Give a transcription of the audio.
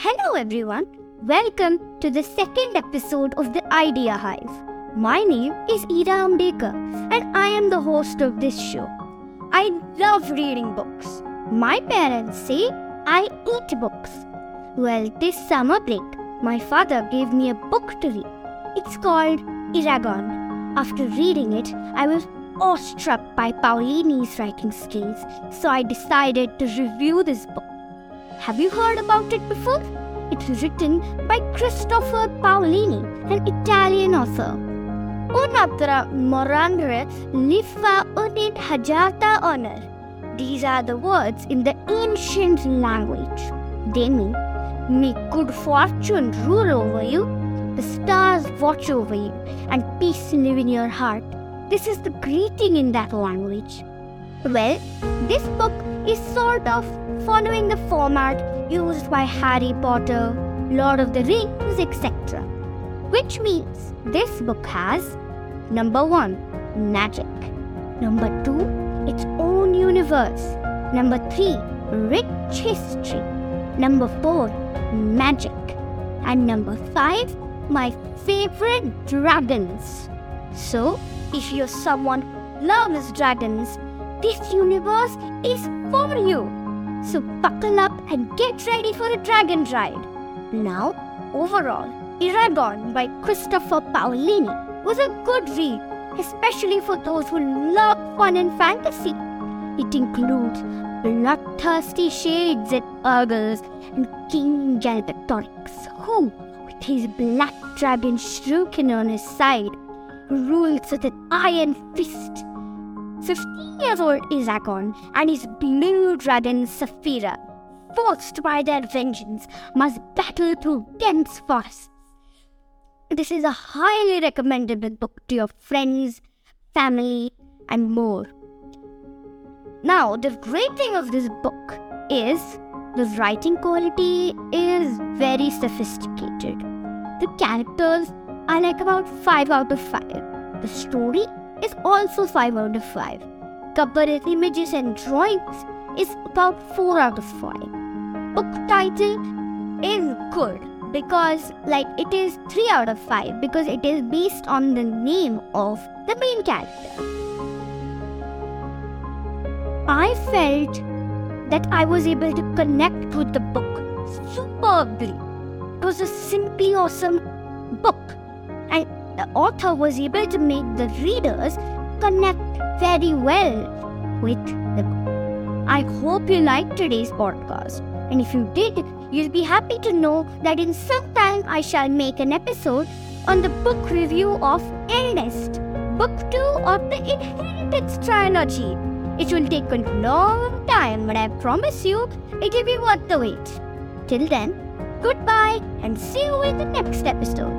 Hello, everyone. Welcome to the second episode of the Idea Hive. My name is Ira Ambekar, and I am the host of this show. I love reading books. My parents say I eat books. Well, this summer break, my father gave me a book to read. It's called Eragon. After reading it, I was awestruck by Paolini's writing skills, so I decided to review this book. Have you heard about it before? It's written by Christopher Paolini, an Italian author. Un'altra morandre li fa unit hajata honor. These are the words in the ancient language. They mean, may good fortune rule over you, the stars watch over you, and peace live in your heart. This is the greeting in that language. Well, this book is sort of following the format used by Harry Potter, Lord of the Rings, etc. Which means this book has number one, magic, number two, its own universe, number three, rich history, number four, magic, and number five, my favorite dragons. So, if you're someone who loves dragons, this universe is for you. So buckle up and get ready for a dragon ride. Now, overall, Eragon by Christopher Paolini was a good read, especially for those who love fun and fantasy. It includes bloodthirsty shades and ogres and King Galbatorix, who, with his black dragon Shruikan on his side, rules with an iron fist 15 years old Eragon and his blue dragon Saphira, forced by their vengeance, must battle through dense forests. This is a highly recommendable book to your friends, family, and more. Now, the great thing of this book is the writing quality is very sophisticated. The characters are like about 5 out of 5. The story is also 5 out of 5. Cover images and drawings is about 4 out of 5. Book title is good because like it is 3 out of 5 because it is based on the name of the main character. I felt that I was able to connect with the book superbly. It was a simply awesome book and the author was able to make the readers connect very well with the book. I hope you liked today's podcast. And if you did, you'll be happy to know that in some time I shall make an episode on the book review of Eldest, Book 2 of the Inheritance trilogy. It will take a long time, but I promise you it will be worth the wait. Till then, goodbye and see you in the next episode.